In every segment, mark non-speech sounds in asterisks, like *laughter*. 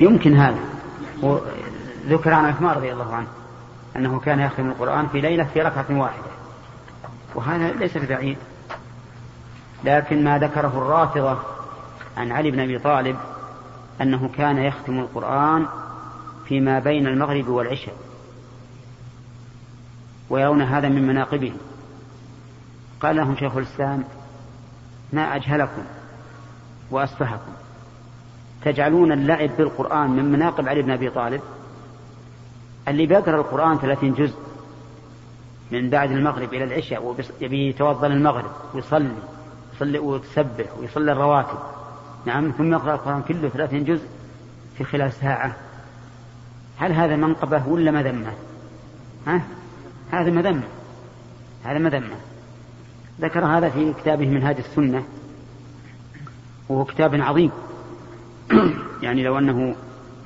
يمكن هذا. ذكر عن عثمان رضي الله عنه أنه كان يختم القرآن في ليلة في ركعة واحدة. وهذا ليس ببعيد. لكن ما ذكره الرافضة عن علي بن أبي طالب أنه كان يختم القرآن فيما بين المغرب والعشاء ويرون هذا من مناقبه قال لهم شيخ الإسلام ما أجهلكم وأسفهكم تجعلون اللعب بالقرآن من مناقب علي بن أبي طالب؟ اللي بيقرأ القرآن ثلاثين جزء من بعد المغرب إلى العشاء ويبي يتوضأ للمغرب ويصلي يصلي ويسبح ويصلي الرواتب. نعم ثم يقرأ القرآن كله ثلاثين جزء في خلال ساعة. هل هذا منقبة ولا مذمة؟ ها؟ هذا مذمة. هذا مذمة. ذكر هذا في كتابه منهاج السنة وهو كتاب عظيم. يعني لو أنه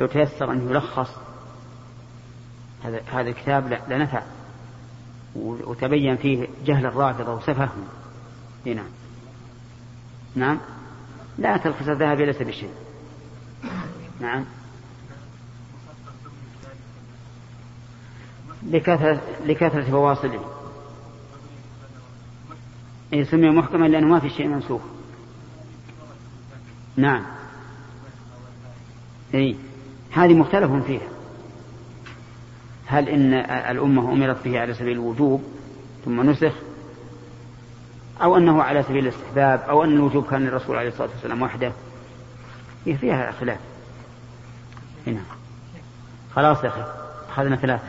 لو تيسر أن يلخص هذا هذا الكتاب لنفع. وتبين فيه جهل الرافضة وسفههم. نعم. نعم؟ لا تلخص الذهب ليس بشيء. نعم. لكثرة لكثرة فواصله إيه سمي محكما لأنه ما في شيء منسوخ. نعم. أي هذه مختلف فيها. هل إن الأمة أمرت به على سبيل الوجوب ثم نسخ؟ أو أنه على سبيل الاستحباب؟ أو أن الوجوب كان للرسول عليه الصلاة والسلام وحده؟ هي فيها خلاف. هنا خلاص يا أخي أخذنا ثلاثة.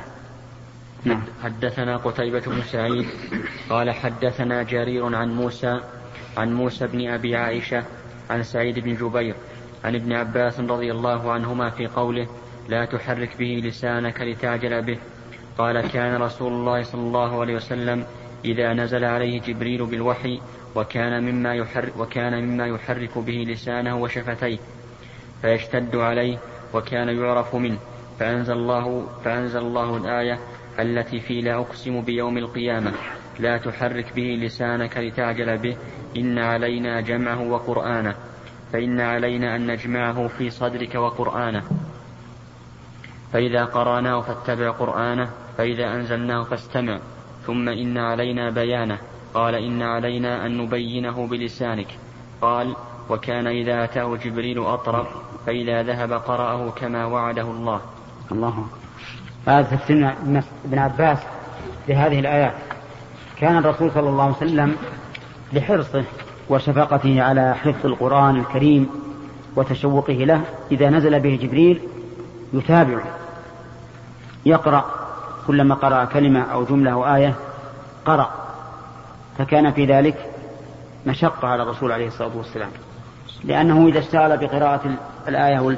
نعم. حدثنا قتيبة بن سعيد قال حدثنا جرير عن موسى عن موسى بن أبي عائشة عن سعيد بن جبير عن ابن عباس رضي الله عنهما في قوله لا تحرك به لسانك لتعجل به. قال كان رسول الله صلى الله عليه وسلم إذا نزل عليه جبريل بالوحي وكان مما يحرك, وكان مما يحرك به لسانه وشفتيه. فيشتد عليه وكان يعرف منه. فأنزل الله, فأنزل الله الآية التي في لا أقسم بيوم القيامة. لا تحرك به لسانك لتعجل به. إن علينا جمعه وقرآنه. فإن علينا أن نجمعه في صدرك وقرآنه. فإذا قرأناه فاتبع قرآنه فإذا أنزلناه فاستمع. ثم إن علينا بيانه. قال إن علينا أن نبينه بلسانك. قال وكان إذا أتاه جبريل أطرب فإذا ذهب قرأه كما وعده الله. الله. هذا تفسير ابن عباس لهذه الآيات. كان الرسول صلى الله عليه وسلم لحرصه وشفقته على حفظ القرآن الكريم وتشوقه له إذا نزل به جبريل يتابعه يقرأ كلما قرأ كلمة أو جملة أو آية قرأ فكان في ذلك مشقة على الرسول عليه الصلاة والسلام. لأنه إذا اشتغل بقراءة الآية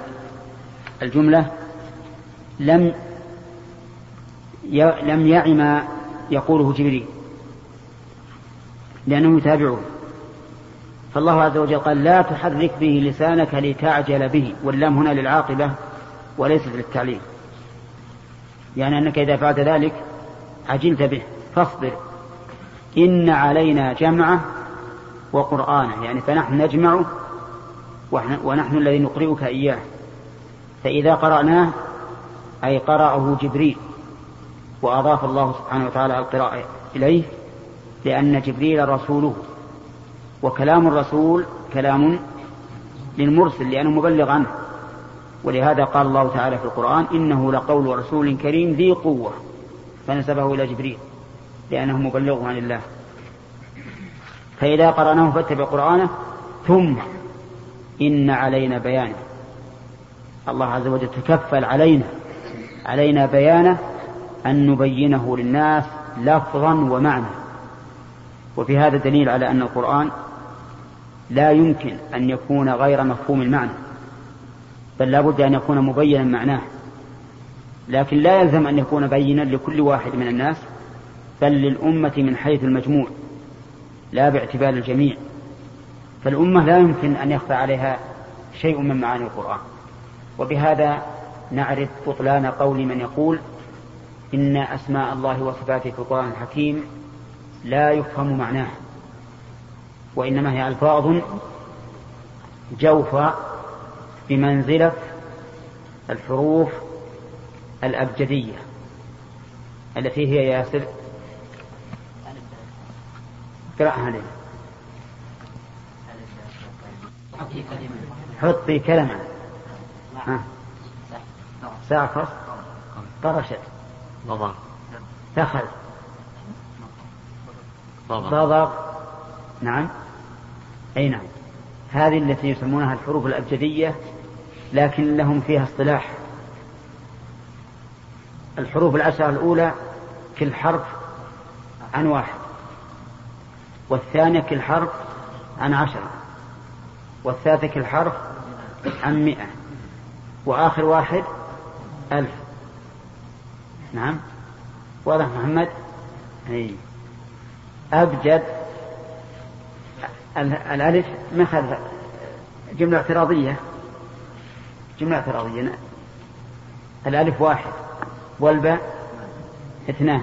الجملة لم لم يعي ما يقوله جبريل لأنه يتابعه. فالله عز وجل قال لا تحرك به لسانك لتعجل به واللام هنا للعاقبة وليست للتعليم يعني أنك إذا فعلت ذلك عجلت به فاصبر. إن علينا جمعه وقرآنه يعني فنحن نجمعه ونحن الذي نقرئك إياه. فإذا قرأناه أي قرأه جبريل وأضاف الله سبحانه وتعالى القراءة إليه لأن جبريل رسوله. وكلام الرسول كلام للمرسل لأنه مبلغ عنه. ولهذا قال الله تعالى في القرآن إنه لقول رسول كريم ذي قوة. فنسبه إلى جبريل لأنه مبلغ عن الله. فإذا قرأناه فاتبع قرآنه ثم إن علينا بيانه. الله عز وجل تكفل علينا علينا بيانه أن نبينه للناس لفظا ومعنى. وفي هذا دليل على أن القرآن لا يمكن أن يكون غير مفهوم المعنى بل لا بد أن يكون مبينا معناه. لكن لا يلزم أن يكون بينا لكل واحد من الناس بل للأمة من حيث المجموع لا باعتبار الجميع. فالأمة لا يمكن أن يخفى عليها شيء من معاني القرآن. وبهذا نعرف بطلان قول من يقول إن أسماء الله وصفاته في القرآن الحكيم لا يفهم معناها. وإنما هي ألفاظ جوفى بمنزلة الحروف الأبجدية التي هي ياسر اقرأها لي حطي كلمة. ها. ساقط طرشت. ضضغ دخل. ضضغ نعم. أي نعم. هذه التي يسمونها الحروف الأبجدية لكن لهم فيها اصطلاح. الحروف العشرة الأولى كل حرف عن واحد والثانية كل حرف عن عشرة والثالثة كل حرف عن مئة وآخر واحد ألف. نعم. واضح محمد؟ أي. أبجد الألف مخذ جملة اعتراضية. جملة اعتراضية. الألف واحد. والباء اثنان.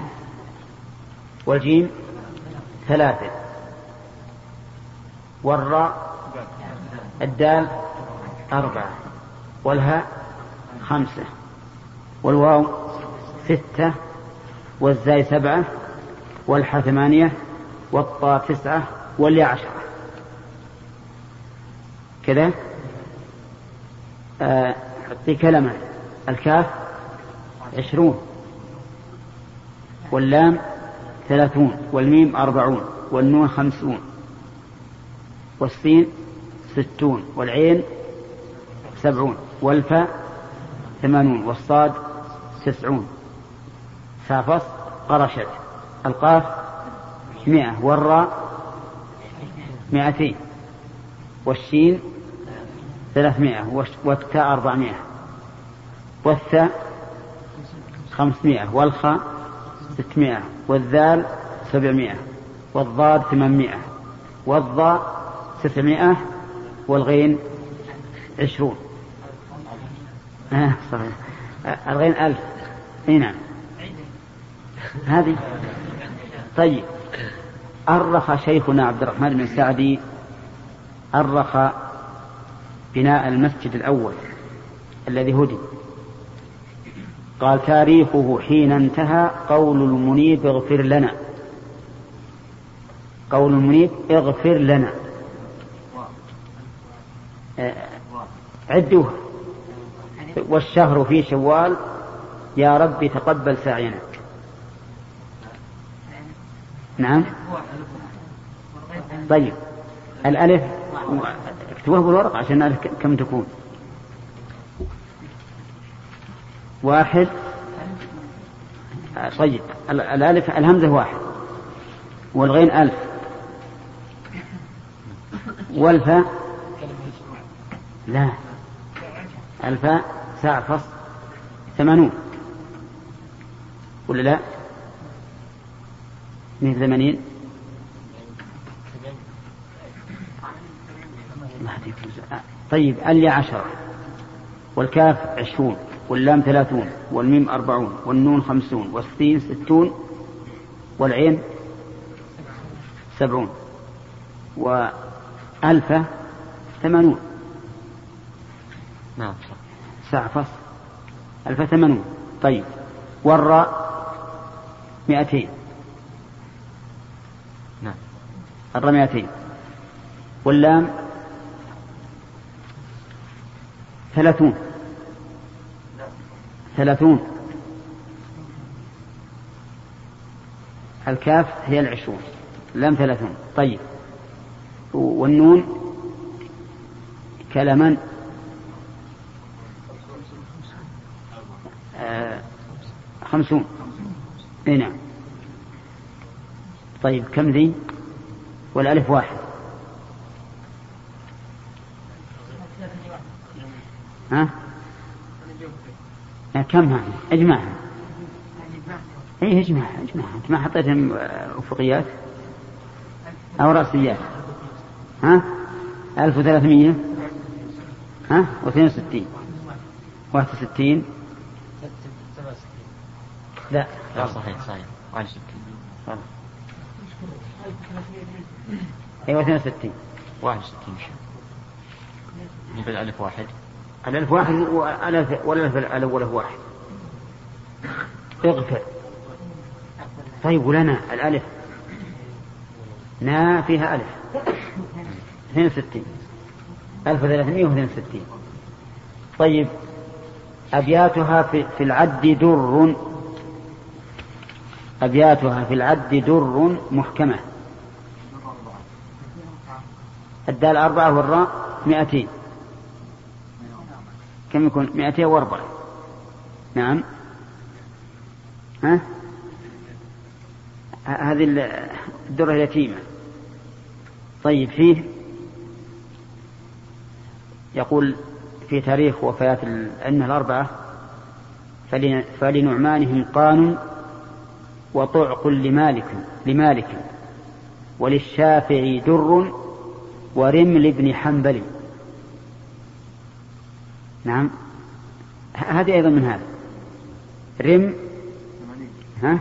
والجيم ثلاثة. والراء الدال أربعة. والهاء خمسة. والواو ستة. والزاي سبعة. والحاء ثمانية. والطاء تسعة. والياء عشرة. كذا. آه كلمة الكاف عشرون واللام ثلاثون والميم أربعون والنون خمسون والسين ستون والعين سبعون والفاء ثمانون والصاد تسعون. سافص قرشت القاف مئة والراء مئتين والشين ثلاثمائة والتاء أربعمائة. والثاء خمسمائة والخاء ستمائة والذال سبعمائة والضاد ثمانمائة والضاء تسعمائة والغين عشرون. آه صحيح. الغين ألف. إي نعم. هذه. طيب. أرخ شيخنا عبد الرحمن بن سعدي أرخ بناء المسجد الأول الذي هدم قال تاريخه حين انتهى قول المنيب اغفر لنا. قول المنيب اغفر لنا. آه، عدوها والشهر في شوال. يا رب تقبل سعينا. نعم. طيب. الألف. اكتبوها بالورق عشان نعرف كم تكون. واحد. طيب الألف الهمزة واحد. والغين ألف. والفاء لا. الفاء ساعة فصل ثمانون. ولا لا؟ من ثمانين طيب اليا عشرة والكاف عشرون واللام ثلاثون والميم أربعون والنون خمسون والسين ستون والعين سبعون وألفة ثمانون. نعم ساعة فصل. ألفة ثمانون. طيب والراء مئتين. نعم. الراء مئتين. واللام ثلاثون. ثلاثون. الكاف هي العشرون لام ثلاثون. طيب. والنون كلما آه خمسون. اي نعم. طيب كم ذي؟ والألف واحد ها؟ كم اجمعها اي اجمعها اجمعها انت ما حطيتهم أفقيات؟ أو رأسيات؟ ها؟ 1300 ها؟ و62 61 لا. لا صحيح صحيح. 61 أيوه 62 61 نجيب الالف واحد؟ الألف واحد والألف الأول واحد. اغفر. طيب ولنا الألف. نا فيها ألف. 62 1362 طيب أبياتها في, في العد در. أبياتها في العد در محكمة. الدال أربعة والراء مئتين. كم يكون؟ مئتين وأربعة نعم. ها؟ هذه الدرة اليتيمة. طيب فيه يقول في تاريخ وفاة الأئمة الأربعة فلنعمانهم قان وطعق لمالك لمالك وللشافعي در ورمل بن حنبل. نعم. هذه أيضا من هذا. رم. ها؟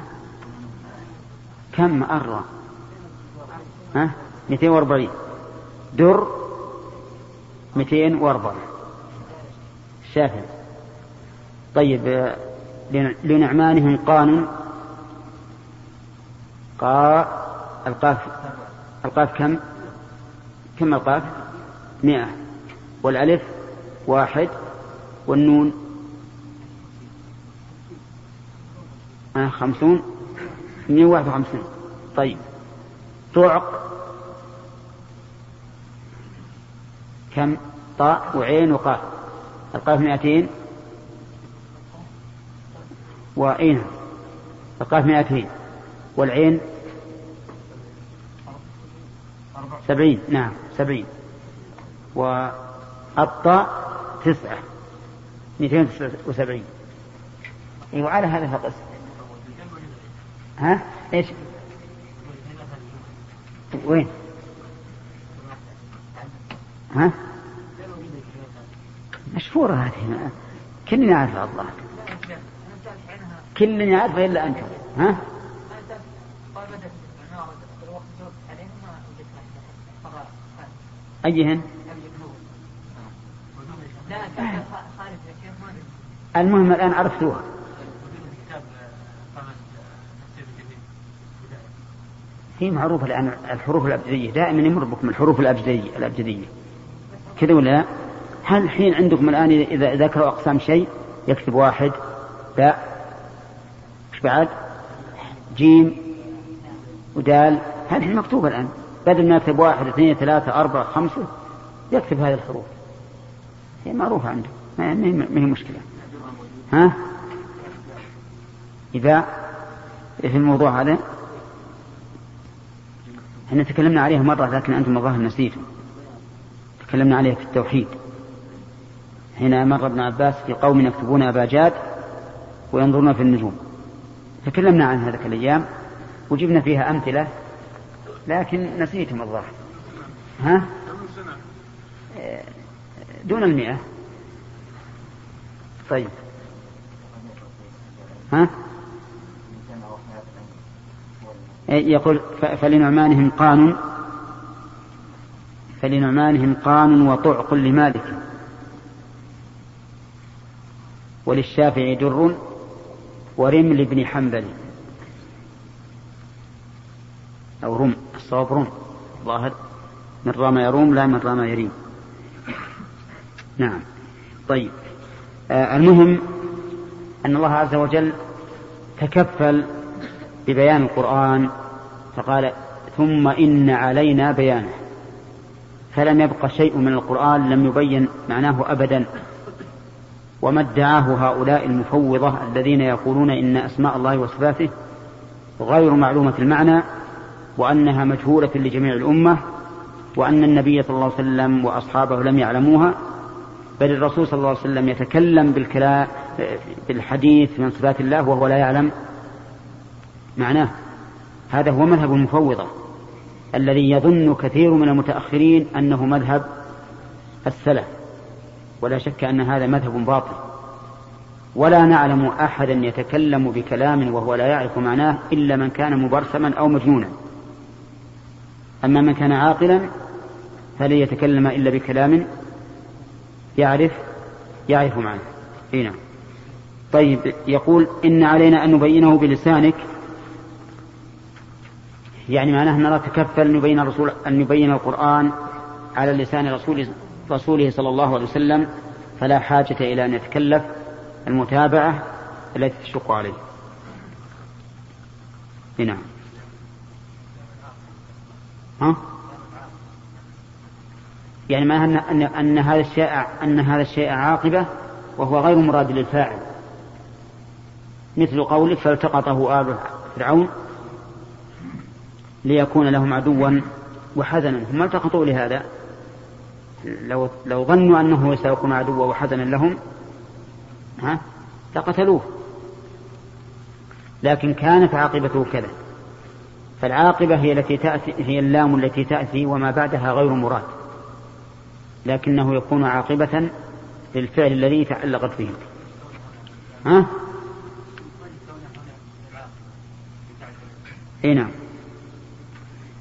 كم أرى ها؟ 240 در. 240 الشافعي طيب لنعمانهم قانون. قا. القاف. القاف كم؟ كم القاف؟ مئة. والألف واحد. والنون. آه خمسون. مئة واحد وخمسين. طيب. تعق كم؟ طاء وعين وقاف. القاف مئتين. وأين القاف مئتين. والعين؟ سبعين. نعم سبعين. والطاء تسعة. مئتين وتسعة وسبعين. أيوة على هذا فقط. ها؟ إيش؟ وين؟ ها؟ مشهورة هذه. كلنا يعرفها الله. كلنا يعرفها إلا أنتم ها؟ أيهن؟ المهم الآن عرفتوها. هي معروفة الآن الحروف الأبجدية. دائما يمر بكم الحروف الأبجدية الأبجدية. كذا ولا؟ لا؟ هل الحين عندكم الآن إذا ذكروا أقسام شيء يكتب واحد باء إيش بعد؟ جيم ودال. هذه الحين مكتوبة الآن. بدل ما يكتب واحد اثنين ثلاثة أربعة خمسة يكتب هذه الحروف. هي معروفة عنده ما هي مشكلة. ها؟ إذا في الموضوع هذا؟ إحنا تكلمنا عليه مرة لكن أنتم الظاهر نسيتم تكلمنا عليه في التوحيد. حين مر ابن عباس في قوم يكتبون أباجاد وينظرون في النجوم. تكلمنا عن هذه الأيام وجبنا فيها أمثلة لكن نسيتم الظاهر. ها؟ دون المئة. طيب. ها؟ يقول فلنعمانهم قانون فلنعمانهم قان وطعق لمالك. وللشافعي در ورمل بن حنبل. أو رم الصواب رم. ظاهر من رام يروم لا من رام يريم. نعم. طيب. آه المهم أن الله عز وجل تكفل ببيان القرآن فقال ثم إن علينا بيانه. فلم يبق شيء من القرآن لم يبين معناه أبدا. وما ادعاه هؤلاء المفوضة الذين يقولون إن أسماء الله وصفاته غير معلومة المعنى وأنها مجهولة لجميع الأمة وأن النبي صلى الله عليه وسلم وأصحابه لم يعلموها بل الرسول صلى الله عليه وسلم يتكلم بالكلام بالحديث من صفات الله وهو لا يعلم معناه. هذا هو مذهب المفوضة الذي يظن كثير من المتأخرين أنه مذهب السلف ولا شك أن هذا مذهب باطل. ولا نعلم أحدا يتكلم بكلام وهو لا يعرف معناه إلا من كان مبرسما أو مجنونا. أما من كان عاقلا فلن يتكلم إلا بكلام يعرف يعرف معناه. إي نعم. طيب يقول إن علينا أن نبينه بلسانك. يعني معناه أننا نتكفل أن نبين الرسول أن نبين القرآن على لسان رسول رسوله صلى الله عليه وسلم. فلا حاجة إلى أن يتكلف المتابعة التي تشق عليه. نعم. ها؟ يعني ما أن, أن, أن هذا الشيء أن هذا الشيء عاقبة وهو غير مراد للفاعل. مثل قولك فالتقطه آل فرعون ليكون لهم عدوا وحزنا. هم التقطوا لهذا. لو لو ظنوا أنه سيكون عدوا وحزنا لهم ها لقتلوه. لكن كانت عاقبته كذا. فالعاقبة هي التي تأتي هي اللام التي تأتي وما بعدها غير مراد. لكنه يكون عاقبة للفعل الذي تعلقت به. ها؟ إي نعم.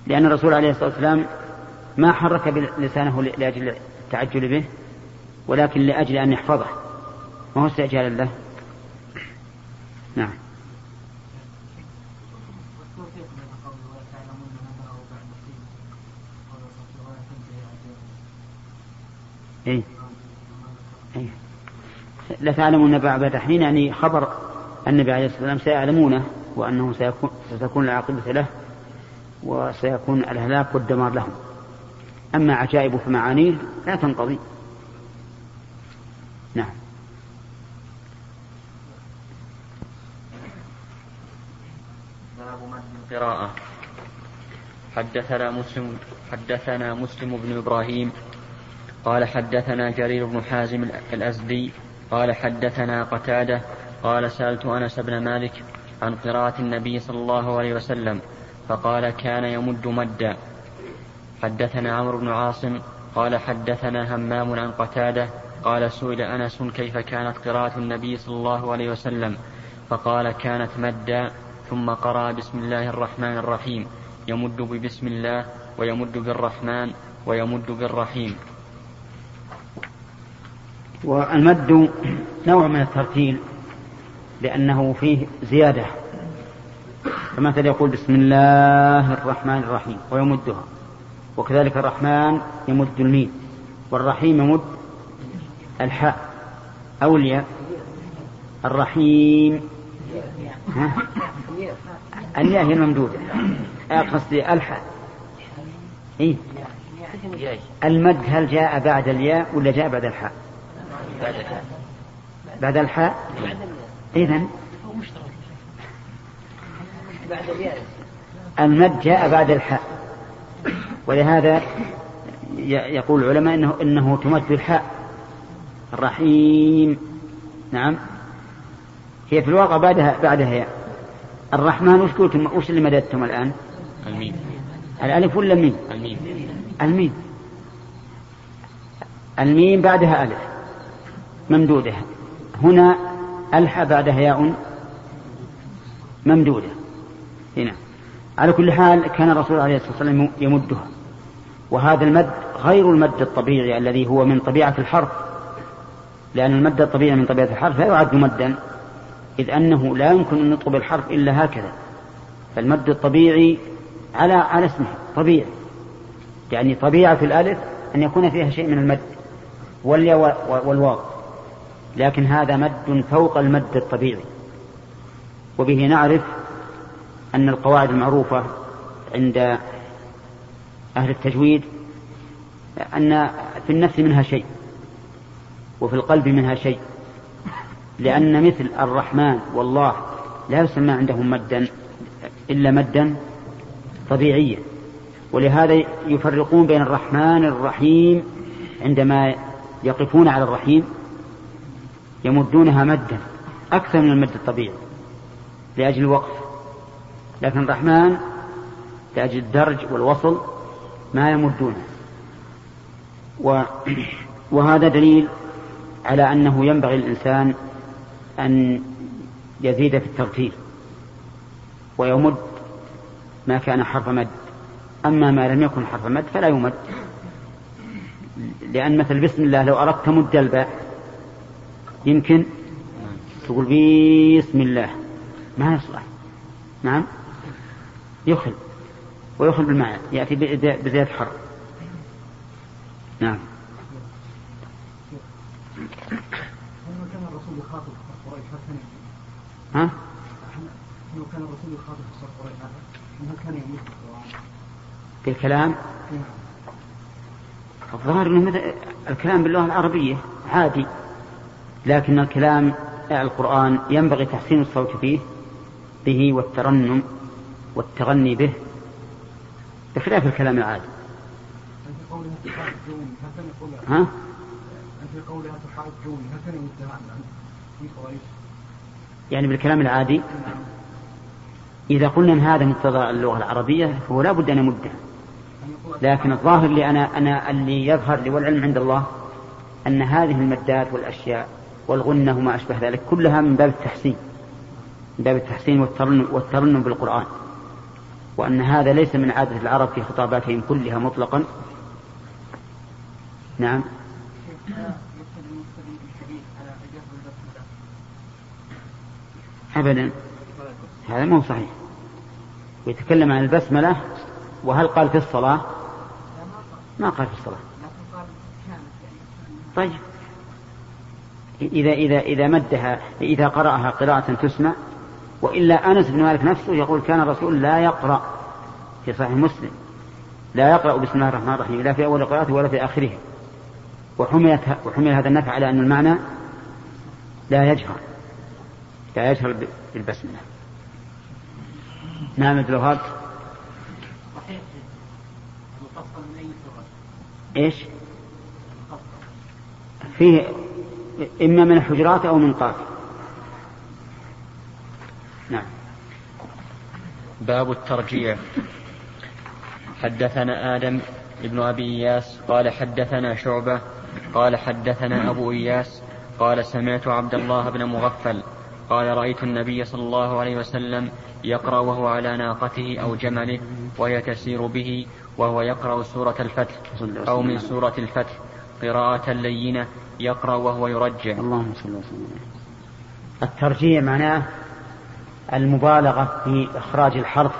لأن الرسول عليه الصلاة والسلام ما حرك لسانه لأجل التعجل به ولكن لأجل أن يحفظه. ما هو استعجالا له نعم. إيه؟ إيه؟ لتعلمون بعد حين يعني خبر النبي عليه الصلاة والسلام سيعلمونه. وأنه سيكون ستكون العاقبة له وسيكون الهلاك والدمار لهم. أما عجائب فمعانيه لا تنقضي. نعم. باب القراءة. حدثنا مسلم حدثنا مسلم بن إبراهيم. قال حدثنا جرير بن حازم الأزدي. قال حدثنا قتادة. قال سألت أنس بن مالك عن قراءة النبي صلى الله عليه وسلم فقال كان يمد مدا. حدثنا عمرو بن عاصم قال حدثنا همام عن قتادة قال سئل أنس كيف كانت قراءة النبي صلى الله عليه وسلم؟ فقال كانت مدا ثم قرأ بسم الله الرحمن الرحيم يمد ببسم الله ويمد بالرحمن ويمد بالرحيم. والمد نوع من الترتيل لأنه فيه زيادة. فمثلا يقول بسم الله الرحمن الرحيم ويمدها. وكذلك الرحمن يمد الميم والرحيم يمد الحاء. أو الياء. الرحيم؟ الياء هي الممدودة. قصدي الحاء. إيه؟ المد هل جاء بعد الياء ولا جاء بعد الحاء؟ بعد الحاء؟ بعد الحاء. إذا المد جاء بعد الحاء. ولهذا يقول العلماء انه إنه تمد الحاء. الرحيم. نعم. هي في الواقع بعدها بعدها ياء. الرحمن وش قلتم؟ وش اللي مددتم الآن؟ الميم. الألف ولا الميم؟ الميم. الميم. الميم بعدها ألف. ممدودة. هنا ألحى بعدها ياء ممدودة. هنا على كل حال كان الرسول عليه الصلاة والسلام يمدها. وهذا المد غير المد الطبيعي الذي هو من طبيعة الحرف. لأن المد الطبيعي من طبيعة الحرف لا يعد مدا إذ أنه لا يمكن أن نطلب الحرف إلا هكذا. فالمد الطبيعي على على اسمه طبيعي. يعني طبيعة الألف أن يكون فيها شيء من المد. والياء والواو. لكن هذا مد فوق المد الطبيعي. وبه نعرف أن القواعد المعروفة عند أهل التجويد أن في النفس منها شيء وفي القلب منها شيء لأن مثل الرحمن والله لا يسمى عندهم مدا إلا مدا طبيعيا. ولهذا يفرقون بين الرحمن الرحيم عندما يقفون على الرحيم يمدونها مدا أكثر من المد الطبيعي لأجل الوقف. لكن الرحمن لأجل الدرج والوصل ما يمدونه. و وهذا دليل على أنه ينبغي للإنسان أن يزيد في الترتيل ويمد ما كان حرف مد. أما ما لم يكن حرف مد فلا يمد لأن مثل بسم الله لو أردت مد الباء يمكن تقول بسم الله. ما يصلح نعم. يخل ويخل بالمعنى يأتي بزيادة حرف نعم. ها؟ لو كان الرسول يخاطب قريش؟ هل كان يميل بالكلام؟ الظاهر إنه الكلام باللغة العربية عادي. لكن الكلام القرآن ينبغي تحسين الصوت فيه به والترنم والتغني به بخلاف الكلام العادي. ها؟ في قولها تحاجوني هل كان يمدها في قريش؟ يعني بالكلام العادي إذا قلنا أن هذا مقتضى اللغة العربية فهو لا بد أن يمده. لكن الظاهر لي أنا أنا اللي يظهر لي والعلم عند الله أن هذه المدات والأشياء والغنة وما أشبه ذلك كلها من باب التحسين من باب التحسين والترنم, والترنم بالقرآن. وأن هذا ليس من عادة العرب في خطاباتهم كلها مطلقا. نعم. أبدا. هذا مو صحيح. ويتكلم عن البسملة وهل قال في الصلاة؟ ما قال في الصلاة. طيب. إذا إذا إذا مدها إذا قرأها قراءة تسمع. وإلا أنس بن مالك نفسه يقول كان الرسول لا يقرأ في صحيح مسلم. لا يقرأ بسم الله الرحمن الرحيم لا في أول قراءته ولا في آخره. وحملت وحمل هذا النفع على أن المعنى لا يجهر. لا يجهر بالبسملة. نعم عبد الوهاب. إيش؟ فيه إما من الحجرات أو من قاف نعم. باب الترجيع. حدثنا آدم ابن أبي إياس قال حدثنا شعبة قال حدثنا أبو إياس قال سمعت عبد الله بن مغفل قال رأيت النبي صلى الله عليه وسلم يقرأ وهو على ناقته أو جمله وهي تسير به وهو يقرأ سورة الفتح أو من سورة الفتح. قراءة لينة يقرأ وهو يرجع. اللهم صل وسلم. الترجيع معناه المبالغة في إخراج الحرف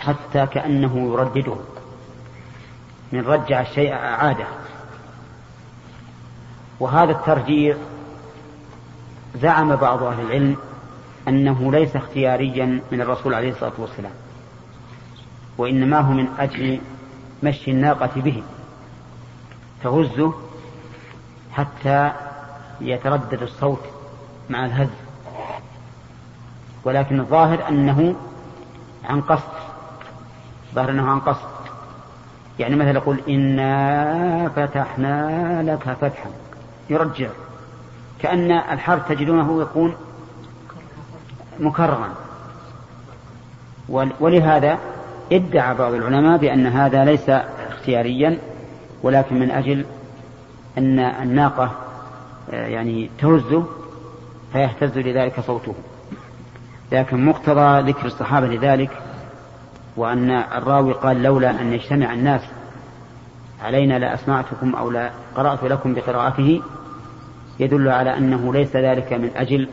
حتى كأنه يردده. من رجع الشيء أعاده وهذا الترجيع زعم بعض أهل العلم أنه ليس اختياريا من الرسول عليه الصلاة والسلام وإنما هو من أجل مشي الناقة به. تهزه حتى يتردد الصوت مع الهز. ولكن الظاهر أنه عن قصد. ظاهر أنه عن قصد. يعني مثلا يقول إنا فتحنا لك فتحا. يرجع. كأن الحرف تجدونه يكون مكررا. ولهذا ادعى بعض العلماء بأن هذا ليس اختياريا ولكن من أجل أن الناقة آه، يعني تهزه فيهتز لذلك صوته. لكن مقتضى ذكر الصحابة لذلك وأن الراوي قال لولا أن يجتمع الناس علينا لأسمعتكم أو لا قرأت لكم بقراءته يدل على أنه ليس ذلك من أجل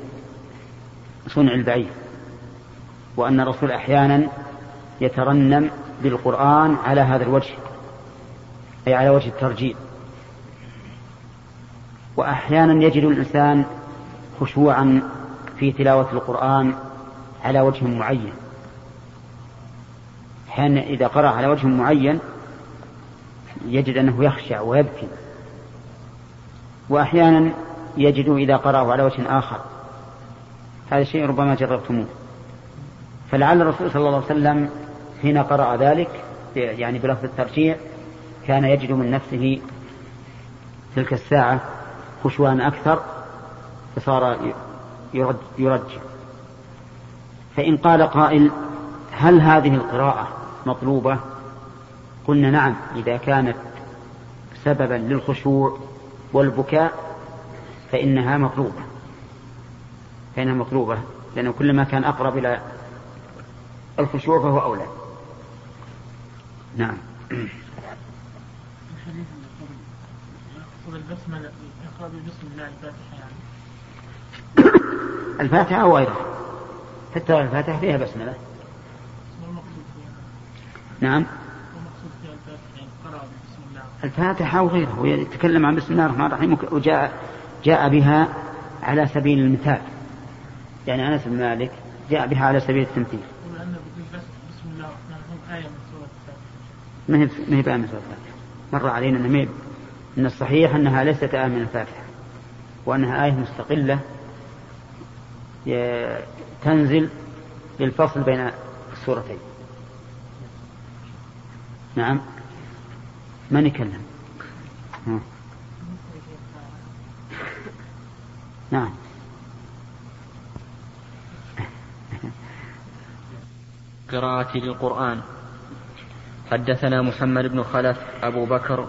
صنع البعير. وأن الرسول أحيانا يترنم بالقرآن على هذا الوجه أي على وجه الترجيل وأحيانا يجد الإنسان خشوعا في تلاوة القرآن على وجه معين. أحيانا إذا قرأ على وجه معين يجد أنه يخشع ويبكي. وأحيانا يجد إذا قرأه على وجه آخر. هذا الشيء ربما جربتموه. فلعل الرسول صلى الله عليه وسلم حين قرأ ذلك يعني بلفظ الترجيع كان يجد من نفسه تلك الساعة خشوعا أكثر فصار يرجع. فإن قال قائل هل هذه القراءة مطلوبة؟ قلنا نعم إذا كانت سببا للخشوع والبكاء فإنها مطلوبة. فإنها مطلوبة لأنه كلما كان أقرب إلى الخشوع فهو أولى. نعم. بسم الله الفاتحة يعني. *coughs* الفاتحة أو غيرها؟ حتى الفاتحة فيها بسملة نعم. الفاتحة أو غيرها ويتكلم عن بسم الله الرحمن الرحيم وجاء جاء بها على سبيل المثال. يعني أنس بن مالك جاء بها على سبيل التمثيل. بسم الله الرحمن الرحيم آية من سورة ما هي ما هي بآية من سورة الفاتحة؟ مر علينا أن أن الصحيح أنها ليست آية من الفاتحة وأنها آية مستقلة تنزل للفصل بين السورتين. نعم. من يكلم؟ نعم. قراءة للقرآن. حدثنا محمد بن خلف أبو بكر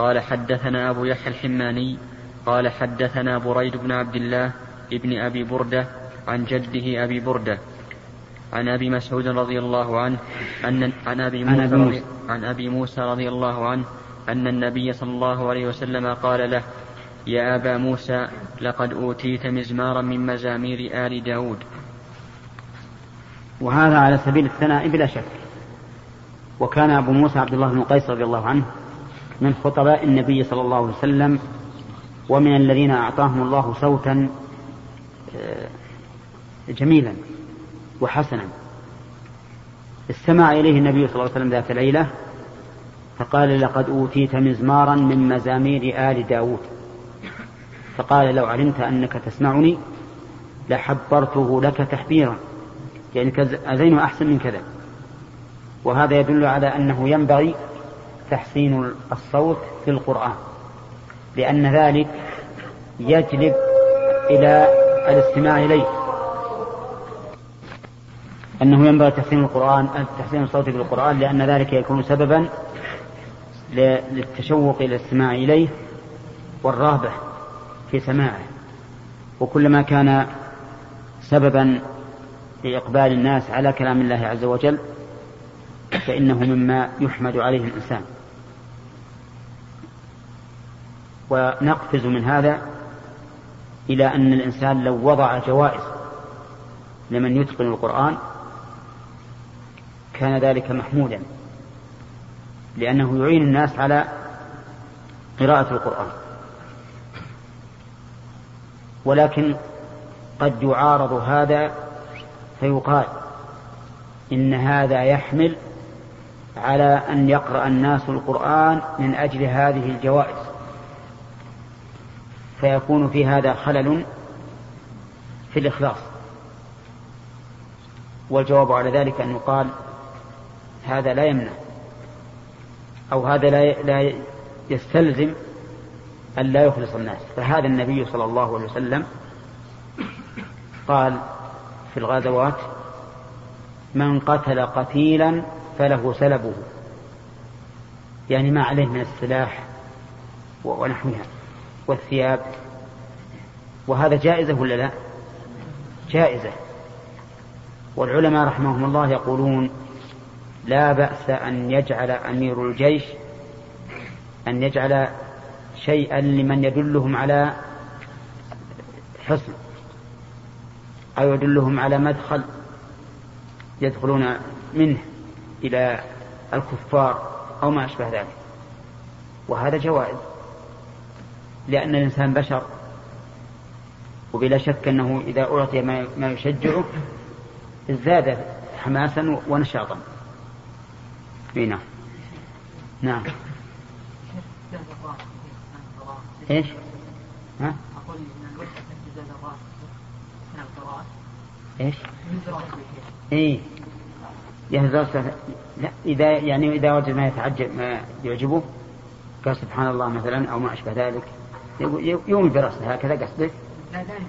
قال حدثنا أبو يحيى الحماني قال حدثنا بريد بن عبد الله ابن أبي بردة عن جده أبي بردة عن أبي مسعود رضي الله عنه أن عن أبي موسى, رضي عن أبي موسى رضي الله عنه أن النبي صلى الله عليه وسلم قال له يا أبا موسى لقد أوتيت مزمارا من مزامير آل داود. وهذا على سبيل الثناء بلا شك. وكان أبو موسى عبد الله بن قيس رضي الله عنه من خطباء النبي صلى الله عليه وسلم ومن الذين أعطاهم الله صوتا آه، جميلا وحسنا. استمع إليه النبي صلى الله عليه وسلم ذات ليلة فقال لقد أوتيت مزمارا من مزامير آل داود. فقال لو علمت أنك تسمعني لحبرته لك تحبيرا. يعني أزينه أحسن من كذا. وهذا يدل على أنه ينبغي تحسين الصوت في القرآن لأن ذلك يجلب إلى الاستماع إليه. أنه ينبغي تحسين القرآن تحسين الصوت في القرآن لأن ذلك يكون سببا للتشوق إلى الاستماع إليه والرغبة في سماعه. وكلما كان سببا لإقبال الناس على كلام الله عز وجل فإنه مما يحمد عليه الإنسان. ونقفز من هذا إلى أن الإنسان لو وضع جوائز لمن يتقن القرآن كان ذلك محمودا لأنه يعين الناس على قراءة القرآن. ولكن قد يعارض هذا فيقال إن هذا يحمل على أن يقرأ الناس القرآن من أجل هذه الجوائز. فيكون في هذا خلل في الإخلاص. والجواب على ذلك أن يقال هذا لا يمنع أو هذا لا لا يستلزم أن لا يخلص الناس. فهذا النبي صلى الله عليه وسلم قال في الغزوات من قتل قتيلا فله سلبه. يعني ما عليه من السلاح ونحوها. والثياب وهذا جائزة ولا لا؟ جائزة. والعلماء رحمهم الله يقولون لا بأس أن يجعل أمير الجيش أن يجعل شيئا لمن يدلهم على حصن أو يدلهم على مدخل يدخلون منه إلى الكفار أو ما أشبه ذلك. وهذا جوائز. لأن الإنسان بشر وبلا شك أنه إذا أعطي ما يشجعه ازداد حماسا ونشاطا نعم نعم إيش؟ ها؟ أقول إن إيش؟ إي يهز لا إذا يعني إذا وجد ما يتعجب ما يعجبه قال سبحان الله مثلا أو ما أشبه ذلك يوم براسه هكذا قصدك؟ لا دائما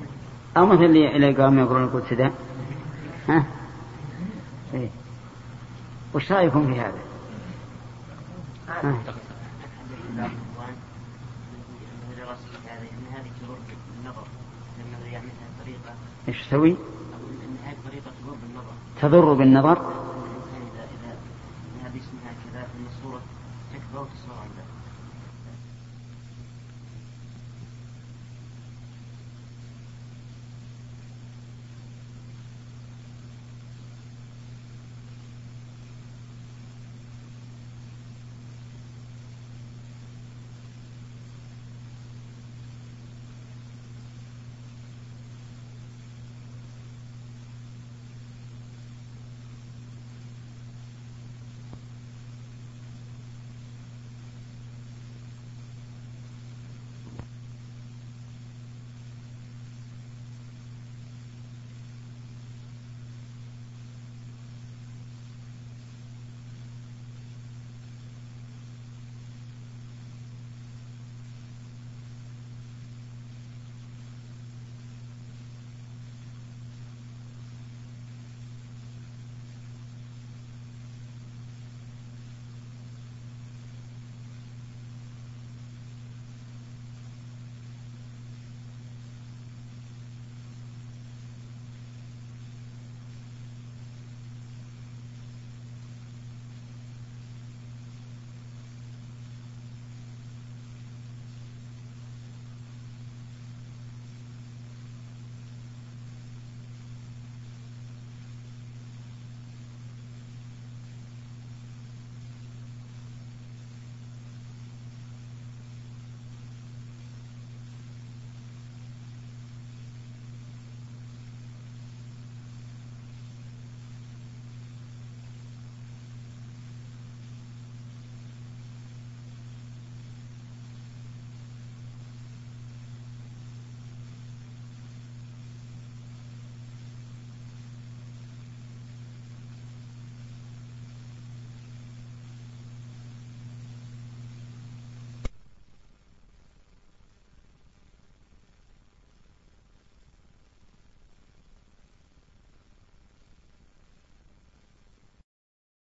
أو مثلا اللي قام يقولون القدس ده ها؟ إيه؟ وش رأيكم في هذا؟ ها؟ إيش تسوي؟ تضر بالنظر